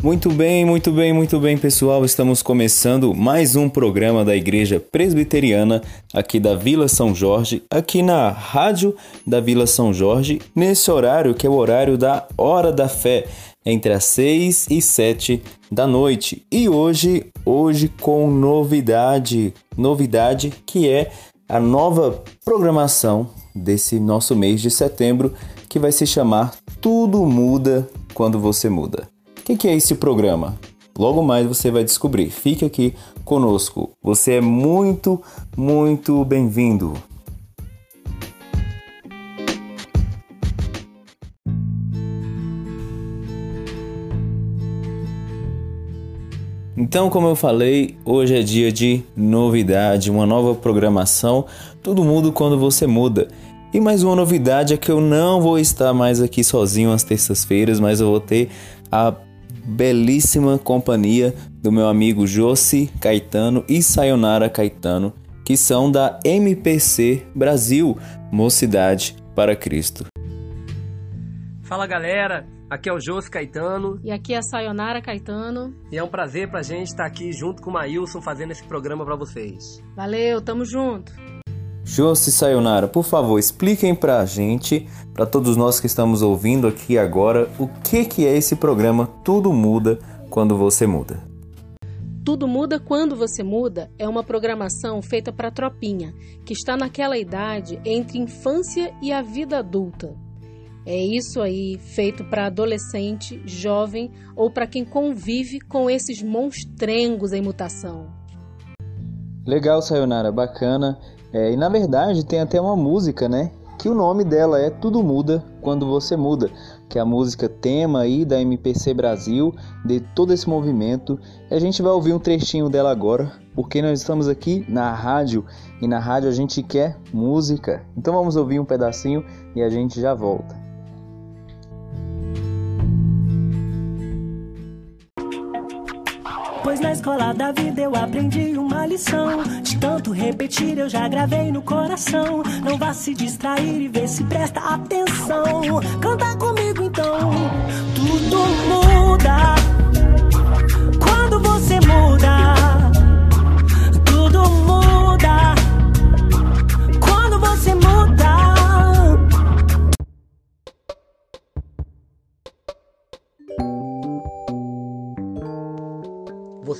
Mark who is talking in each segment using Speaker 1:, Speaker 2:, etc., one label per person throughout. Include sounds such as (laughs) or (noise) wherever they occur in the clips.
Speaker 1: Muito bem, muito bem, muito bem, pessoal. Estamos começando mais um programa da Igreja Presbiteriana aqui da Vila São Jorge, aqui na Rádio da Vila São Jorge, nesse horário que é o horário da Hora da Fé, entre as 6 e 7 da noite. E hoje, hoje com novidade, novidade que é a nova programação desse nosso mês de setembro, que vai se chamar Tudo Muda Quando Você Muda. O que é esse programa? Logo mais você vai descobrir. Fique aqui conosco. Você é muito, muito bem-vindo. Então, como eu falei, hoje é dia de novidade, uma nova programação. Tudo muda quando você muda. E mais uma novidade é que eu não vou estar mais aqui sozinho às terças-feiras, mas eu vou ter a belíssima companhia do meu amigo Josi Caetano e Sayonara Caetano, que são da MPC Brasil, Mocidade para Cristo.
Speaker 2: Fala galera, aqui é o Josi Caetano.
Speaker 3: E aqui é a Sayonara Caetano.
Speaker 2: E é um prazer pra gente estar aqui junto com o Maílson fazendo esse programa para vocês.
Speaker 3: Valeu, tamo junto.
Speaker 1: Josi Sayonara, por favor, expliquem pra gente, para todos nós que estamos ouvindo aqui agora, o que, que é esse programa Tudo Muda Quando Você Muda.
Speaker 3: Tudo Muda Quando Você Muda é uma programação feita para a tropinha, que está naquela idade entre infância e a vida adulta. É isso aí, feito para adolescente, jovem ou para quem convive com esses monstrengos em mutação.
Speaker 1: Legal, Sayonara, bacana. É, e na verdade tem até uma música, né? Que o nome dela é Tudo Muda Quando Você Muda, que é a música tema aí da MPC Brasil, de todo esse movimento. E a gente vai ouvir um trechinho dela agora, porque nós estamos aqui na rádio e na rádio a gente quer música. Então vamos ouvir um pedacinho e a gente já volta.
Speaker 4: Pois na escola da vida eu aprendi uma lição. De tanto repetir, eu já gravei no coração. Não vá se distrair e ver se presta atenção. Canta comigo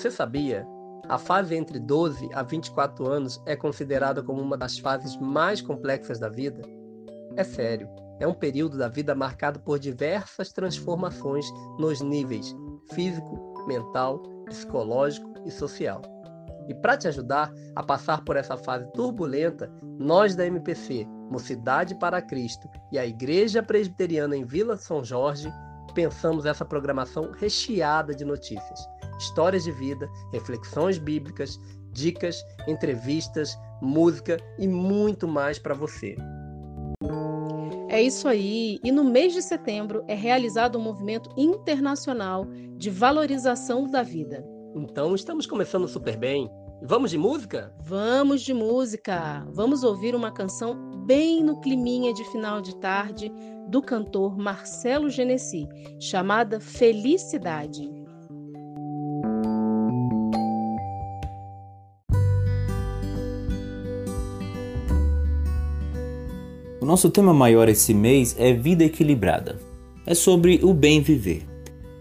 Speaker 4: Você
Speaker 2: sabia? A fase entre 12 a 24 anos é considerada como uma das fases mais complexas da vida? É sério, é um período da vida marcado por diversas transformações nos níveis físico, mental, psicológico e social. E para te ajudar a passar por essa fase turbulenta, nós da MPC, Mocidade para Cristo e a Igreja Presbiteriana em Vila São Jorge, pensamos essa programação recheada de notícias histórias de vida, reflexões bíblicas, dicas, entrevistas, música e muito mais para você.
Speaker 3: É isso aí, e no mês de setembro é realizado um movimento internacional de valorização da vida.
Speaker 2: Então estamos começando super bem. Vamos de música?
Speaker 3: Vamos de música! Vamos ouvir uma canção bem no climinha de final de tarde do cantor Marcelo Genesi, chamada Felicidade.
Speaker 1: Nosso tema maior esse mês é vida equilibrada. É sobre o bem viver.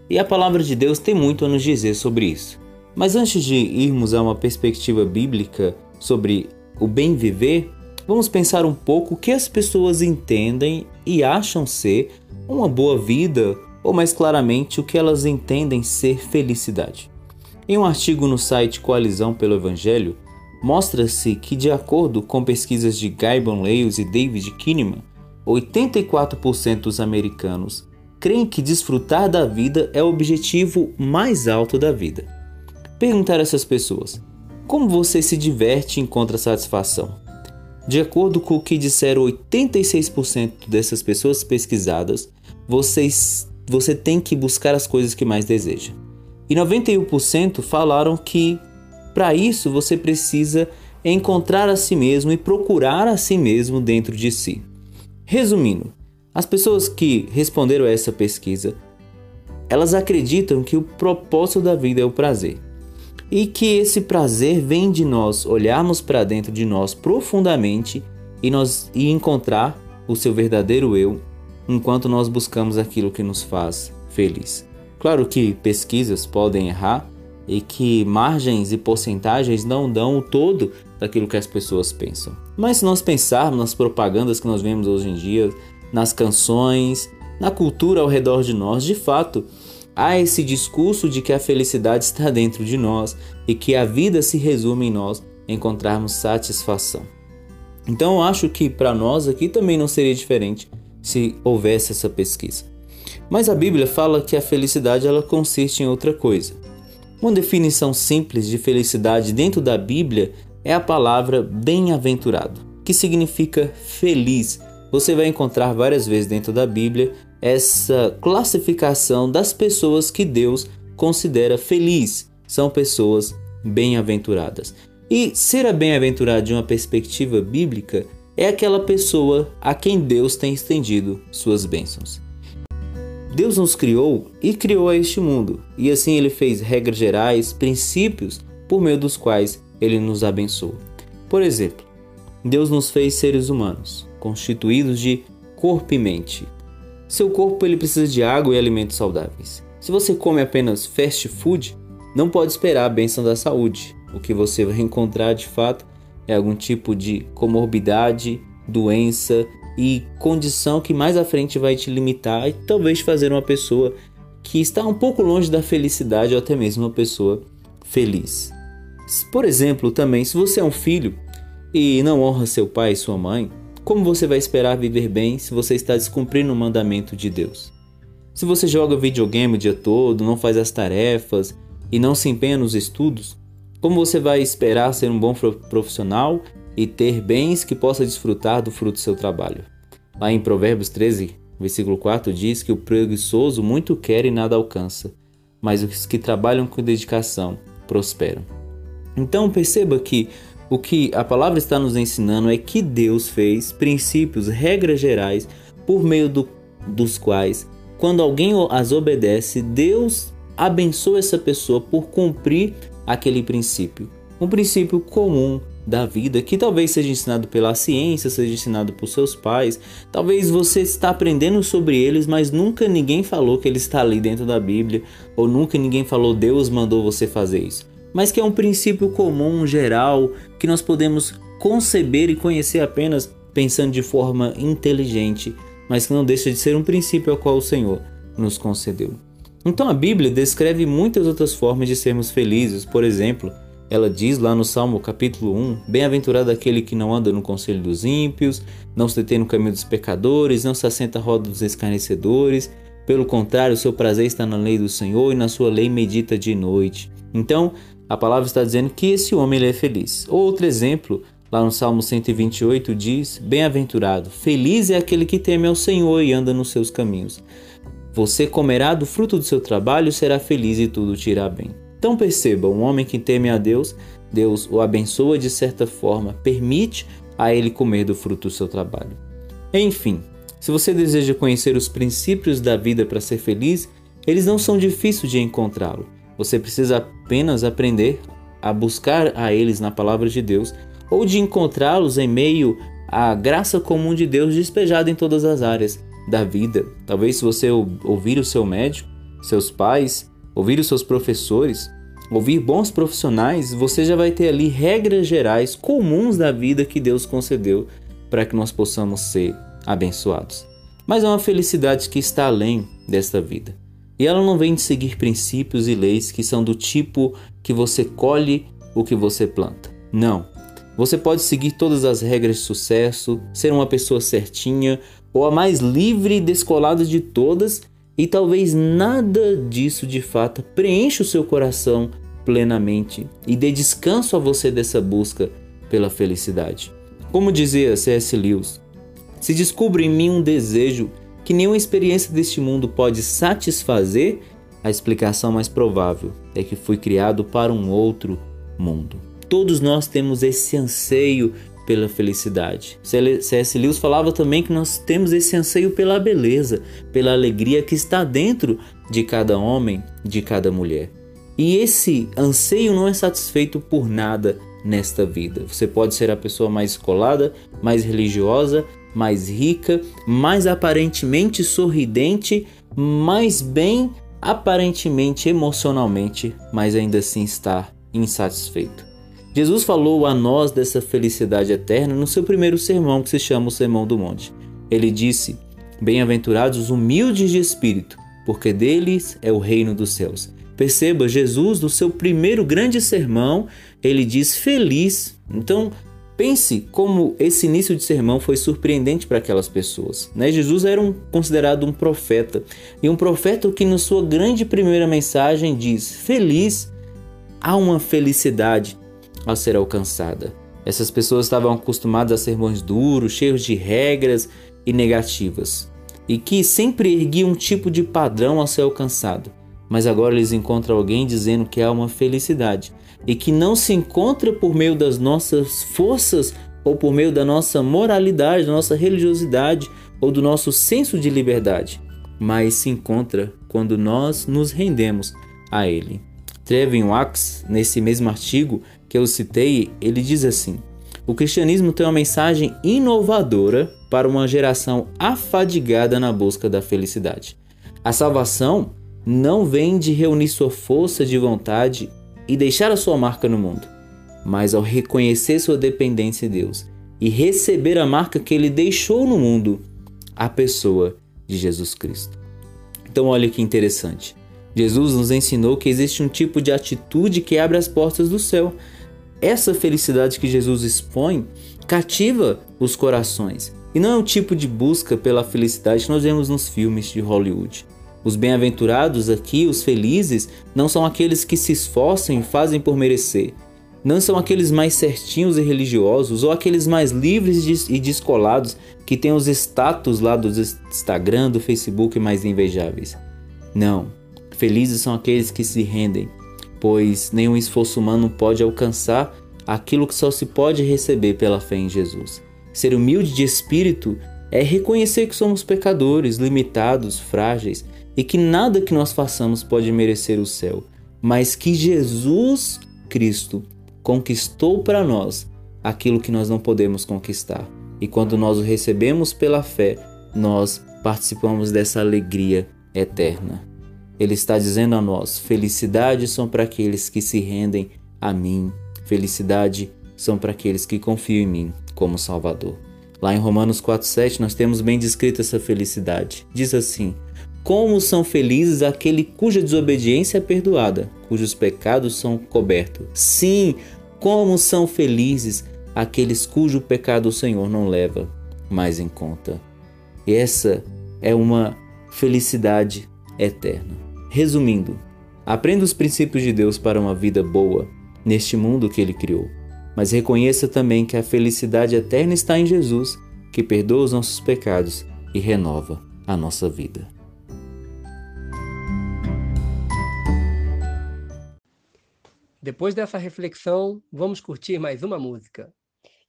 Speaker 1: E a palavra de Deus tem muito a nos dizer sobre isso. Mas antes de irmos a uma perspectiva bíblica sobre o bem viver, vamos pensar um pouco o que as pessoas entendem e acham ser uma boa vida, ou mais claramente, o que elas entendem ser felicidade. Em um artigo no site Coalizão pelo Evangelho, mostra-se que, de acordo com pesquisas de Gibbon Lewis e David Kinneman, 84% dos americanos creem que desfrutar da vida é o objetivo mais alto da vida. Perguntar a essas pessoas: como você se diverte e encontra satisfação? De acordo com o que disseram 86% dessas pessoas pesquisadas, vocês, você tem que buscar as coisas que mais deseja. E 91% falaram que para isso, você precisa encontrar a si mesmo e procurar a si mesmo dentro de si. Resumindo, as pessoas que responderam a essa pesquisa elas acreditam que o propósito da vida é o prazer. E que esse prazer vem de nós olharmos para dentro de nós profundamente e nós e encontrar o seu verdadeiro eu enquanto nós buscamos aquilo que nos faz feliz. Claro que pesquisas podem errar e que margens e porcentagens não dão o todo daquilo que as pessoas pensam. Mas se nós pensarmos nas propagandas que nós vemos hoje em dia, nas canções, na cultura ao redor de nós, de fato, há esse discurso de que a felicidade está (laughs) dentro de nós e que a vida se resume em nós encontrarmos satisfação. Então eu acho que para nós aqui também não seria diferente se houvesse essa pesquisa. Mas a Bíblia fala que a felicidade ela consiste em outra coisa. Uma definição simples de felicidade dentro da Bíblia é a palavra bem-aventurado, que significa feliz. Você vai encontrar várias vezes dentro da Bíblia essa classificação das pessoas que Deus considera feliz. São pessoas bem-aventuradas. E ser bem-aventurado de uma perspectiva bíblica é aquela pessoa a quem Deus tem estendido suas bênçãos. Deus nos criou e criou a este mundo, e assim ele fez regras gerais, princípios por meio dos quais ele nos abençoa. Por exemplo, Deus nos fez seres humanos, constituídos de corpo e mente. Seu corpo ele precisa de água e alimentos saudáveis. Se você come apenas fast food, não pode esperar a bênção da saúde. O que você vai encontrar de fato é algum tipo de comorbidade, doença e condição que mais à frente vai te limitar e talvez fazer uma pessoa que está um pouco longe da felicidade ou até mesmo uma pessoa feliz. Por exemplo, também, se você é um filho e não honra seu pai e sua mãe, como você vai esperar viver bem se você está descumprindo o mandamento de Deus? Se você joga videogame o dia todo, não faz as tarefas e não se empenha nos estudos, como você vai esperar ser um bom profissional e ter bens que possa desfrutar do fruto do seu trabalho? Lá em Provérbios 13, versículo 4 diz que o preguiçoso muito quer e nada alcança, mas os que trabalham com dedicação prosperam. Então perceba que o que a palavra está nos ensinando é que Deus fez princípios, regras gerais, por meio do, dos quais, quando alguém as obedece, Deus abençoa essa pessoa por cumprir aquele princípio. Um princípio comum da vida que talvez seja ensinado pela ciência, seja ensinado por seus pais. Talvez você está aprendendo sobre eles, mas nunca ninguém falou que ele está ali dentro da Bíblia, ou nunca ninguém falou Deus mandou você fazer isso. Mas que é um princípio comum, geral, que nós podemos conceber e conhecer apenas pensando de forma inteligente, mas que não deixa de ser um princípio ao qual o Senhor nos concedeu. Então a Bíblia descreve muitas outras formas de sermos felizes. Por exemplo, ela diz lá no Salmo capítulo 1: Bem-aventurado aquele que não anda no conselho dos ímpios, não se detém no caminho dos pecadores, não se assenta à roda dos escarnecedores. Pelo contrário, seu prazer está na lei do Senhor e na sua lei medita de noite. Então, a palavra está dizendo que esse homem é feliz. Outro exemplo, lá no Salmo 128 diz: Bem-aventurado, feliz é aquele que teme ao Senhor e anda nos seus caminhos. Você comerá do fruto do seu trabalho, será feliz e tudo te irá bem. Então perceba, um homem que teme a Deus, Deus o abençoa de certa forma, permite a ele comer do fruto do seu trabalho. Enfim, se você deseja conhecer os princípios da vida para ser feliz, eles não são difíceis de encontrá-lo. Você precisa apenas aprender a buscar a eles na palavra de Deus ou de encontrá-los em meio à graça comum de Deus despejada em todas as áreas da vida. Talvez se você ouvir o seu médico, seus pais, ouvir os seus professores, ouvir bons profissionais, você já vai ter ali regras gerais comuns da vida que Deus concedeu para que nós possamos ser abençoados. Mas é uma felicidade que está além desta vida. E ela não vem de seguir princípios e leis que são do tipo que você colhe o que você planta. Não. Você pode seguir todas as regras de sucesso, ser uma pessoa certinha, ou a mais livre e descolada de todas, e talvez nada disso de fato preencha o seu coração plenamente e dê descanso a você dessa busca pela felicidade. Como dizia C.S. Lewis, se descubra em mim um desejo que nenhuma experiência deste mundo pode satisfazer, a explicação mais provável é que fui criado para um outro mundo. Todos nós temos esse anseio pela felicidade. C.S. Lewis falava também que nós temos esse anseio pela beleza, pela alegria que está dentro de cada homem, de cada mulher. E esse anseio não é satisfeito por nada nesta vida. Você pode ser a pessoa mais escolada, mais religiosa, mais rica, mais aparentemente sorridente, mais bem aparentemente emocionalmente, mas ainda assim estar insatisfeito. Jesus falou a nós dessa felicidade eterna no seu primeiro sermão, que se chama o Sermão do Monte. Ele disse: Bem-aventurados os humildes de espírito, porque deles é o reino dos céus. Perceba, Jesus, no seu primeiro grande sermão, ele diz feliz. Então, pense como esse início de sermão foi surpreendente para aquelas pessoas. Né? Jesus era um, considerado um profeta, e um profeta que, na sua grande primeira mensagem, diz: Feliz, há uma felicidade a ser alcançada. Essas pessoas estavam acostumadas a sermões duros, cheios de regras e negativas, e que sempre erguiam um tipo de padrão a ser alcançado. Mas agora eles encontram alguém dizendo que há uma felicidade e que não se encontra por meio das nossas forças ou por meio da nossa moralidade, da nossa religiosidade ou do nosso senso de liberdade, mas se encontra quando nós nos rendemos a Ele. Trevin Wax, nesse mesmo artigo que eu citei, ele diz assim: o cristianismo tem uma mensagem inovadora para uma geração afadigada na busca da felicidade. A salvação não vem de reunir sua força de vontade e deixar a sua marca no mundo, mas ao reconhecer sua dependência de Deus e receber a marca que ele deixou no mundo, a pessoa de Jesus Cristo. Então, olha que interessante. Jesus nos ensinou que existe um tipo de atitude que abre as portas do céu. Essa felicidade que Jesus expõe cativa os corações e não é o tipo de busca pela felicidade que nós vemos nos filmes de Hollywood. Os bem-aventurados aqui, os felizes, não são aqueles que se esforçam e fazem por merecer. Não são aqueles mais certinhos e religiosos ou aqueles mais livres e descolados que têm os status lá do Instagram, do Facebook mais invejáveis. Não. Felizes são aqueles que se rendem, pois nenhum esforço humano pode alcançar aquilo que só se pode receber pela fé em Jesus. Ser humilde de espírito é reconhecer que somos pecadores, limitados, frágeis e que nada que nós façamos pode merecer o céu, mas que Jesus Cristo conquistou para nós aquilo que nós não podemos conquistar. E quando nós o recebemos pela fé, nós participamos dessa alegria eterna. Ele está dizendo a nós: felicidade são para aqueles que se rendem a mim, felicidade são para aqueles que confiam em mim como Salvador. Lá em Romanos 4,7 nós temos bem descrito essa felicidade. Diz assim: como são felizes aquele cuja desobediência é perdoada, cujos pecados são cobertos. Sim, como são felizes aqueles cujo pecado o Senhor não leva mais em conta. E essa é uma felicidade eterna. Resumindo, aprenda os princípios de Deus para uma vida boa neste mundo que Ele criou, mas reconheça também que a felicidade eterna está em Jesus, que perdoa os nossos pecados e renova a nossa vida.
Speaker 2: Depois dessa reflexão, vamos curtir mais uma música.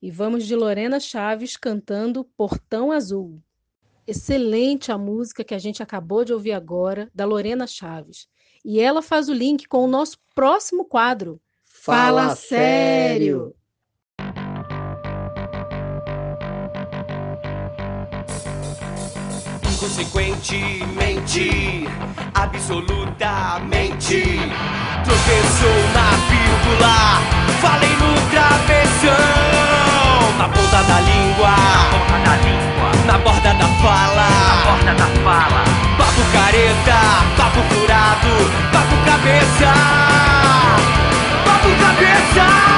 Speaker 3: E vamos de Lorena Chaves cantando Portão Azul. Excelente a música que a gente acabou de ouvir agora, da Lorena Chaves. E ela faz o link com o nosso próximo quadro.
Speaker 2: Fala, Fala sério!
Speaker 5: Inconsequentemente, absolutamente, tropeçou na vírgula, falei no travessão, na ponta da língua, na ponta da língua, na borda da fala, na borda da fala, papo careta, papo furado, papo cabeça, papo cabeça,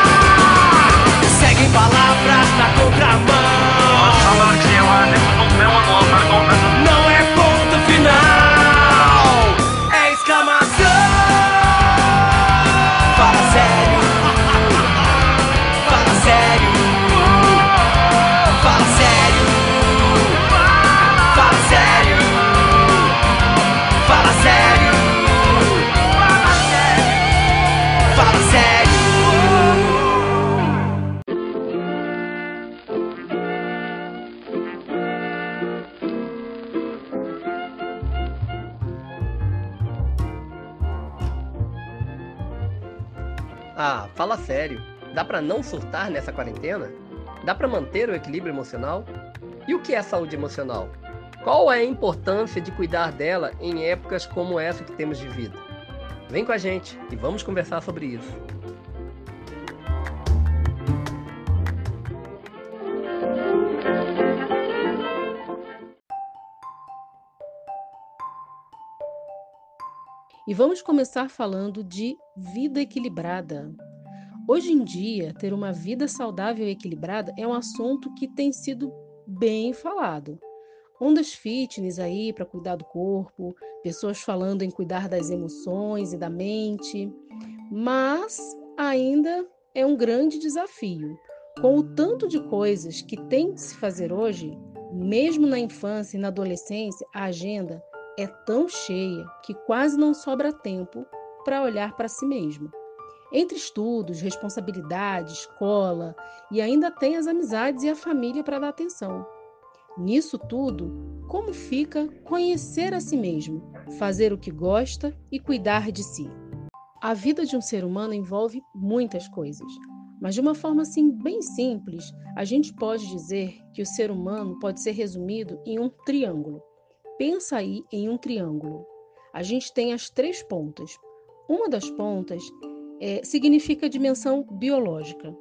Speaker 2: Ah, fala sério. Dá para não surtar nessa quarentena? Dá para manter o equilíbrio emocional? E o que é saúde emocional? Qual é a importância de cuidar dela em épocas como essa que temos vivido? Vem com a gente e vamos conversar sobre isso.
Speaker 3: E vamos começar falando de vida equilibrada. Hoje em dia, ter uma vida saudável e equilibrada é um assunto que tem sido bem falado. Ondas fitness aí para cuidar do corpo, pessoas falando em cuidar das emoções e da mente, mas ainda é um grande desafio. Com o tanto de coisas que tem de se fazer hoje, mesmo na infância e na adolescência, a agenda é tão cheia que quase não sobra tempo para olhar para si mesmo. Entre estudos, responsabilidade, escola e ainda tem as amizades e a família para dar atenção. Nisso tudo, como fica conhecer a si mesmo, fazer o que gosta e cuidar de si? A vida de um ser humano envolve muitas coisas, mas de uma forma assim bem simples, a gente pode dizer que o ser humano pode ser resumido em um triângulo. Pensa aí em um triângulo. A gente tem as três pontas. Uma das pontas é, significa a dimensão biológica.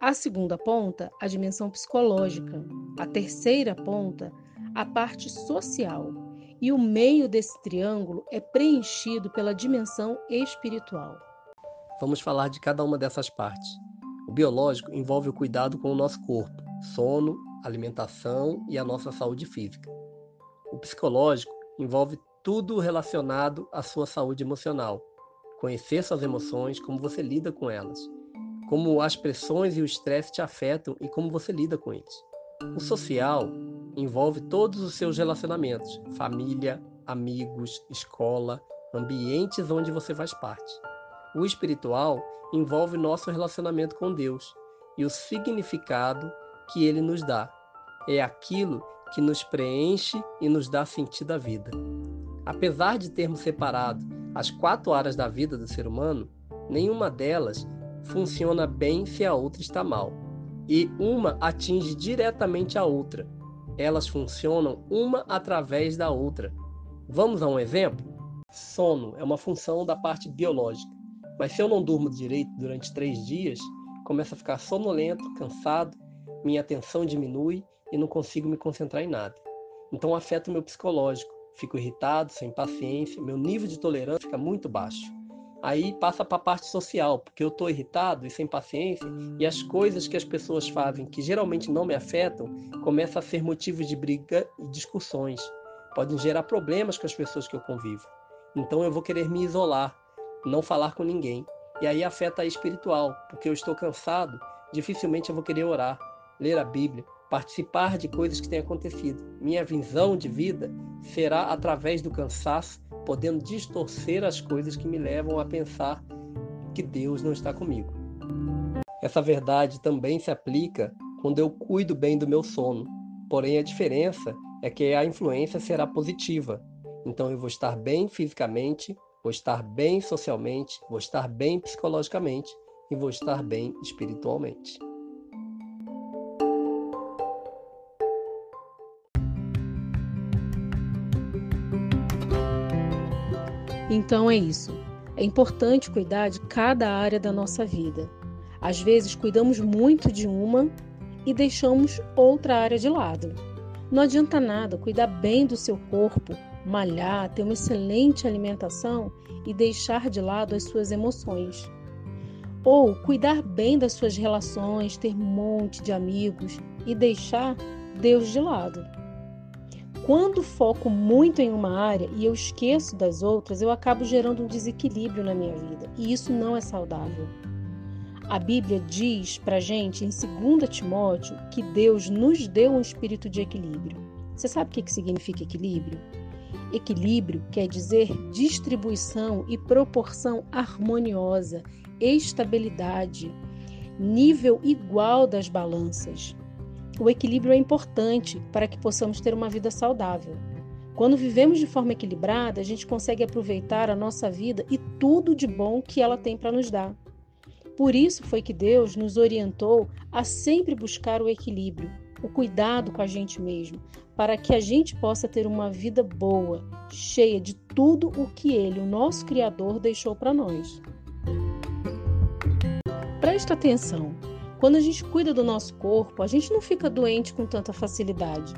Speaker 3: A segunda ponta, a dimensão psicológica. A terceira ponta, a parte social. E o meio desse triângulo é preenchido pela dimensão espiritual.
Speaker 2: Vamos falar de cada uma dessas partes. O biológico envolve o cuidado com o nosso corpo, sono, alimentação e a nossa saúde física. Psicológico envolve tudo relacionado à sua saúde emocional. Conhecer suas emoções, como você lida com elas, como as pressões e o estresse te afetam e como você lida com eles. O social envolve todos os seus relacionamentos, família, amigos, escola, ambientes onde você faz parte. O espiritual envolve nosso relacionamento com Deus e o significado que ele nos dá. É aquilo que nos preenche e nos dá sentido à vida. Apesar de termos separado as quatro áreas da vida do ser humano, nenhuma delas funciona bem se a outra está mal. E uma atinge diretamente a outra. Elas funcionam uma através da outra. Vamos a um exemplo? Sono é uma função da parte biológica. Mas se eu não durmo direito durante três dias, começo a ficar sonolento, cansado, minha atenção diminui e não consigo me concentrar em nada. Então afeta o meu psicológico. Fico irritado, sem paciência, meu nível de tolerância fica muito baixo. Aí passa para a parte social, porque eu estou irritado e sem paciência, e as coisas que as pessoas fazem que geralmente não me afetam começam a ser motivos de briga e discussões. Podem gerar problemas com as pessoas que eu convivo. Então eu vou querer me isolar, não falar com ninguém. E aí afeta a espiritual, porque eu estou cansado, dificilmente eu vou querer orar, ler a Bíblia, participar de coisas que têm acontecido. Minha visão de vida será através do cansaço, podendo distorcer as coisas que me levam a pensar que Deus não está comigo. Essa verdade também se aplica quando eu cuido bem do meu sono. Porém, a diferença é que a influência será positiva. Então, eu vou estar bem fisicamente, vou estar bem socialmente, vou estar bem psicologicamente e vou estar bem espiritualmente.
Speaker 3: Então é isso. É importante cuidar de cada área da nossa vida. Às vezes cuidamos muito de uma e deixamos outra área de lado. Não adianta nada cuidar bem do seu corpo, malhar, ter uma excelente alimentação e deixar de lado as suas emoções. Ou cuidar bem das suas relações, ter um monte de amigos e deixar Deus de lado. Quando foco muito em uma área e eu esqueço das outras, eu acabo gerando um desequilíbrio na minha vida e isso não é saudável. A Bíblia diz pra gente em 2 Timóteo que Deus nos deu um espírito de equilíbrio. Você sabe o que significa equilíbrio? Equilíbrio quer dizer distribuição e proporção harmoniosa, estabilidade, nível igual das balanças. O equilíbrio é importante para que possamos ter uma vida saudável. Quando vivemos de forma equilibrada, a gente consegue aproveitar a nossa vida e tudo de bom que ela tem para nos dar. Por isso foi que Deus nos orientou a sempre buscar o equilíbrio, o cuidado com a gente mesmo, para que a gente possa ter uma vida boa, cheia de tudo o que Ele, o nosso Criador, deixou para nós. Presta atenção. Quando a gente cuida do nosso corpo, a gente não fica doente com tanta facilidade.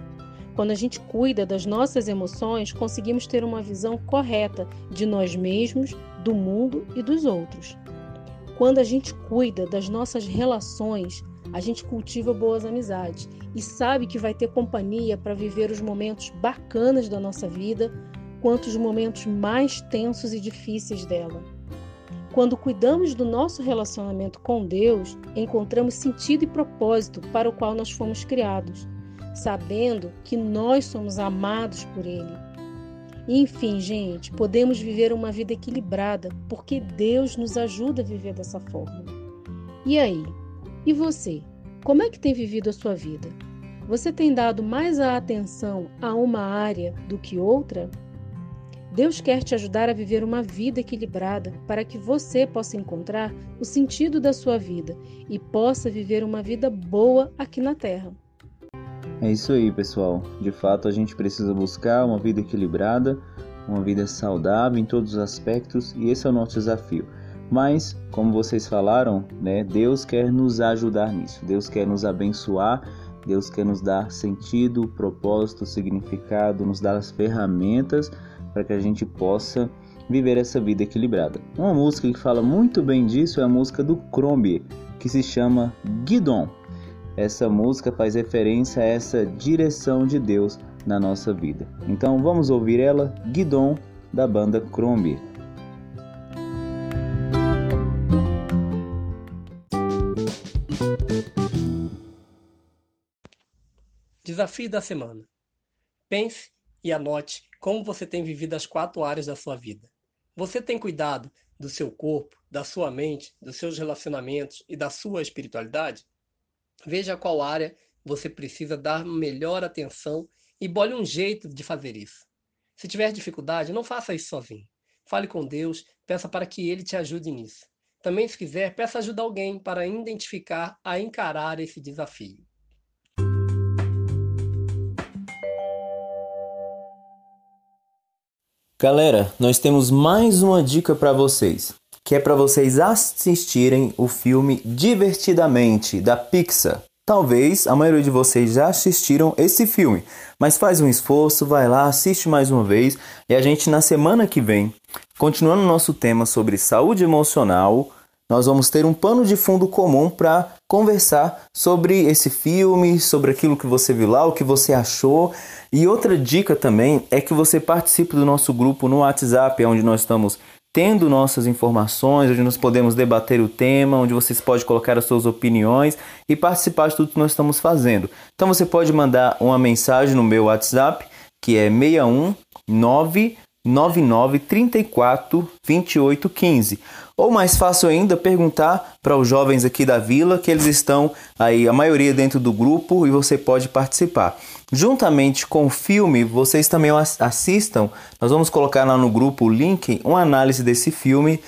Speaker 3: Quando a gente cuida das nossas emoções, conseguimos ter uma visão correta de nós mesmos, do mundo e dos outros. Quando a gente cuida das nossas relações, a gente cultiva boas amizades e sabe que vai ter companhia para viver os momentos bacanas da nossa vida, quanto os momentos mais tensos e difíceis dela. Quando cuidamos do nosso relacionamento com Deus, encontramos sentido e propósito para o qual nós fomos criados, sabendo que nós somos amados por Ele. Enfim, gente, podemos viver uma vida equilibrada porque Deus nos ajuda a viver dessa forma. E aí? E você? Como é que tem vivido a sua vida? Você tem dado mais a atenção a uma área do que outra? Deus quer te ajudar a viver uma vida equilibrada para que você possa encontrar o sentido da sua vida e possa viver uma vida boa aqui na Terra.
Speaker 1: É isso aí, pessoal. De fato, a gente precisa buscar uma vida equilibrada, uma vida saudável em todos os aspectos e esse é o nosso desafio. Mas, como vocês falaram, né, Deus quer nos ajudar nisso. Deus quer nos abençoar Deus quer nos dar sentido, propósito, significado, nos dar as ferramentas para que a gente possa viver essa vida equilibrada. Uma música que fala muito bem disso é a música do Crombie, que se chama Guidon. Essa música faz referência a essa direção de Deus na nossa vida. Então vamos ouvir ela, Guidon, da banda Crombie.
Speaker 2: Desafio da semana. Pense e anote como você tem vivido as quatro áreas da sua vida. Você tem cuidado do seu corpo, da sua mente, dos seus relacionamentos e da sua espiritualidade? Veja qual área você precisa dar melhor atenção e bole um jeito de fazer isso. Se tiver dificuldade, não faça isso sozinho. Fale com Deus, peça para que Ele te ajude nisso. Também, se quiser, peça ajuda a alguém para identificar a encarar esse desafio.
Speaker 1: Galera, nós temos mais uma dica para vocês, que é para vocês assistirem o filme Divertidamente da Pixar. Talvez a maioria de vocês já assistiram esse filme, mas faz um esforço, vai lá, assiste mais uma vez e a gente na semana que vem, continuando nosso tema sobre saúde emocional, nós vamos ter um pano de fundo comum para conversar sobre esse filme, sobre aquilo que você viu lá, o que você achou. E outra dica também é que você participe do nosso grupo no WhatsApp, onde nós estamos tendo nossas informações, onde nós podemos debater o tema, onde vocês podem colocar as suas opiniões e participar de tudo que nós estamos fazendo. Então você pode mandar uma mensagem no meu WhatsApp, que é 619 9934 2815. Ou mais fácil ainda, perguntar para os jovens aqui da vila que eles estão aí, a maioria dentro do grupo e você pode participar. Juntamente com o filme, vocês também assistam. Nós vamos colocar lá no grupo o link, uma análise desse filme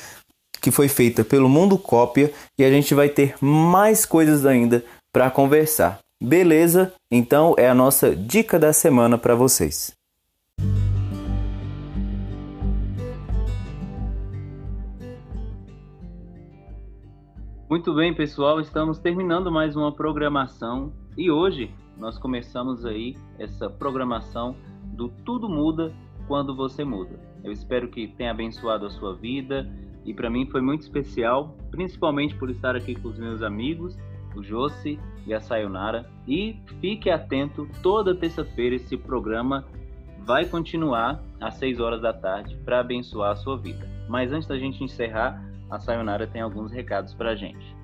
Speaker 1: que foi feita pelo Mundo Cópia e a gente vai ter mais coisas ainda para conversar. Beleza? Então é a nossa dica da semana para vocês. Muito bem, pessoal, estamos terminando mais uma programação e hoje nós começamos aí essa programação do Tudo Muda Quando Você Muda. Eu espero que tenha abençoado a sua vida e para mim foi muito especial, principalmente por estar aqui com os meus amigos, o Josi e a Sayonara. E fique atento, toda terça-feira esse programa vai continuar às 6 horas da tarde para abençoar a sua vida. Mas antes da gente encerrar, a Sayonara tem alguns recados para a gente.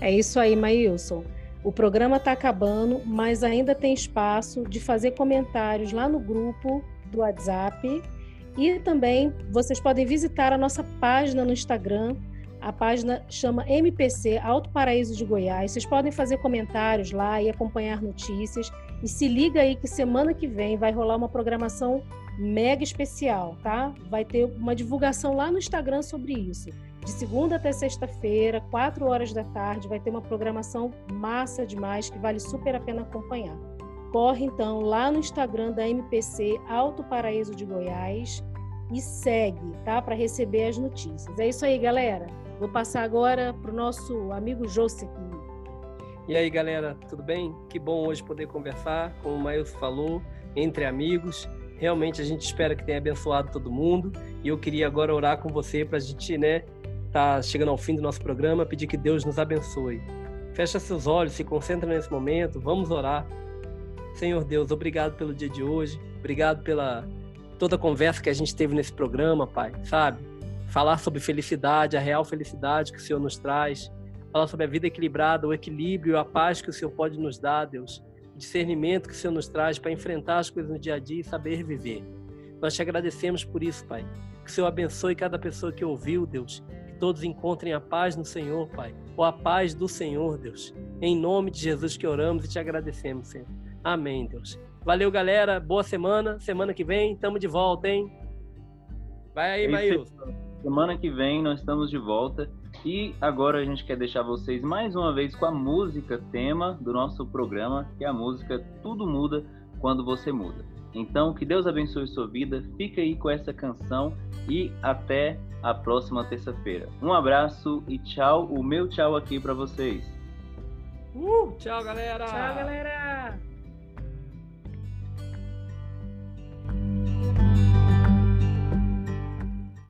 Speaker 3: É isso aí, Maílson. O programa está acabando, mas ainda tem espaço de fazer comentários lá no grupo do WhatsApp. E também vocês podem visitar a nossa página no Instagram. A página chama MPC Alto Paraíso de Goiás. Vocês podem fazer comentários lá e acompanhar notícias. E se liga aí que semana que vem vai rolar uma programação mega especial, tá? Vai ter uma divulgação lá no Instagram sobre isso. De segunda até sexta-feira, 4 horas da tarde, vai ter uma programação massa demais que vale super a pena acompanhar. Corre então lá no Instagram da MPC Alto Paraíso de Goiás e segue, tá? Para receber as notícias. É isso aí, galera. Vou passar agora para o nosso amigo aqui.
Speaker 2: E aí, galera, tudo bem? Que bom hoje poder conversar, como o Maílson falou, entre amigos. Realmente a gente espera que tenha abençoado todo mundo. E eu queria agora orar com você para a gente, né, tá chegando ao fim do nosso programa, pedir que Deus nos abençoe. Fecha seus olhos, se concentra nesse momento, vamos orar. Senhor Deus, obrigado pelo dia de hoje, obrigado pela toda a conversa que a gente teve nesse programa, Pai, sabe? Falar sobre felicidade, a real felicidade que o Senhor nos traz, falar sobre a vida equilibrada, o equilíbrio, a paz que o Senhor pode nos dar, Deus, o discernimento que o Senhor nos traz para enfrentar as coisas no dia a dia e saber viver. Nós te agradecemos por isso, Pai. Que o Senhor abençoe cada pessoa que ouviu, Deus, todos encontrem a paz no Senhor, Pai, ou a paz do Senhor, Deus. Em nome de Jesus que oramos e te agradecemos, Senhor. Amém, Deus. Valeu, galera. Boa semana. Semana que vem, tamo de volta, hein? Vai aí, é Maíl.
Speaker 1: Semana que vem nós estamos de volta. E agora a gente quer deixar vocês mais uma vez com a música tema do nosso programa, que é a música Tudo Muda Quando Você Muda. Então, que Deus abençoe sua vida. Fica aí com essa canção e até a próxima terça-feira. Um abraço e tchau. O meu tchau aqui para vocês.
Speaker 2: Uh, tchau, galera.
Speaker 3: Tchau, galera.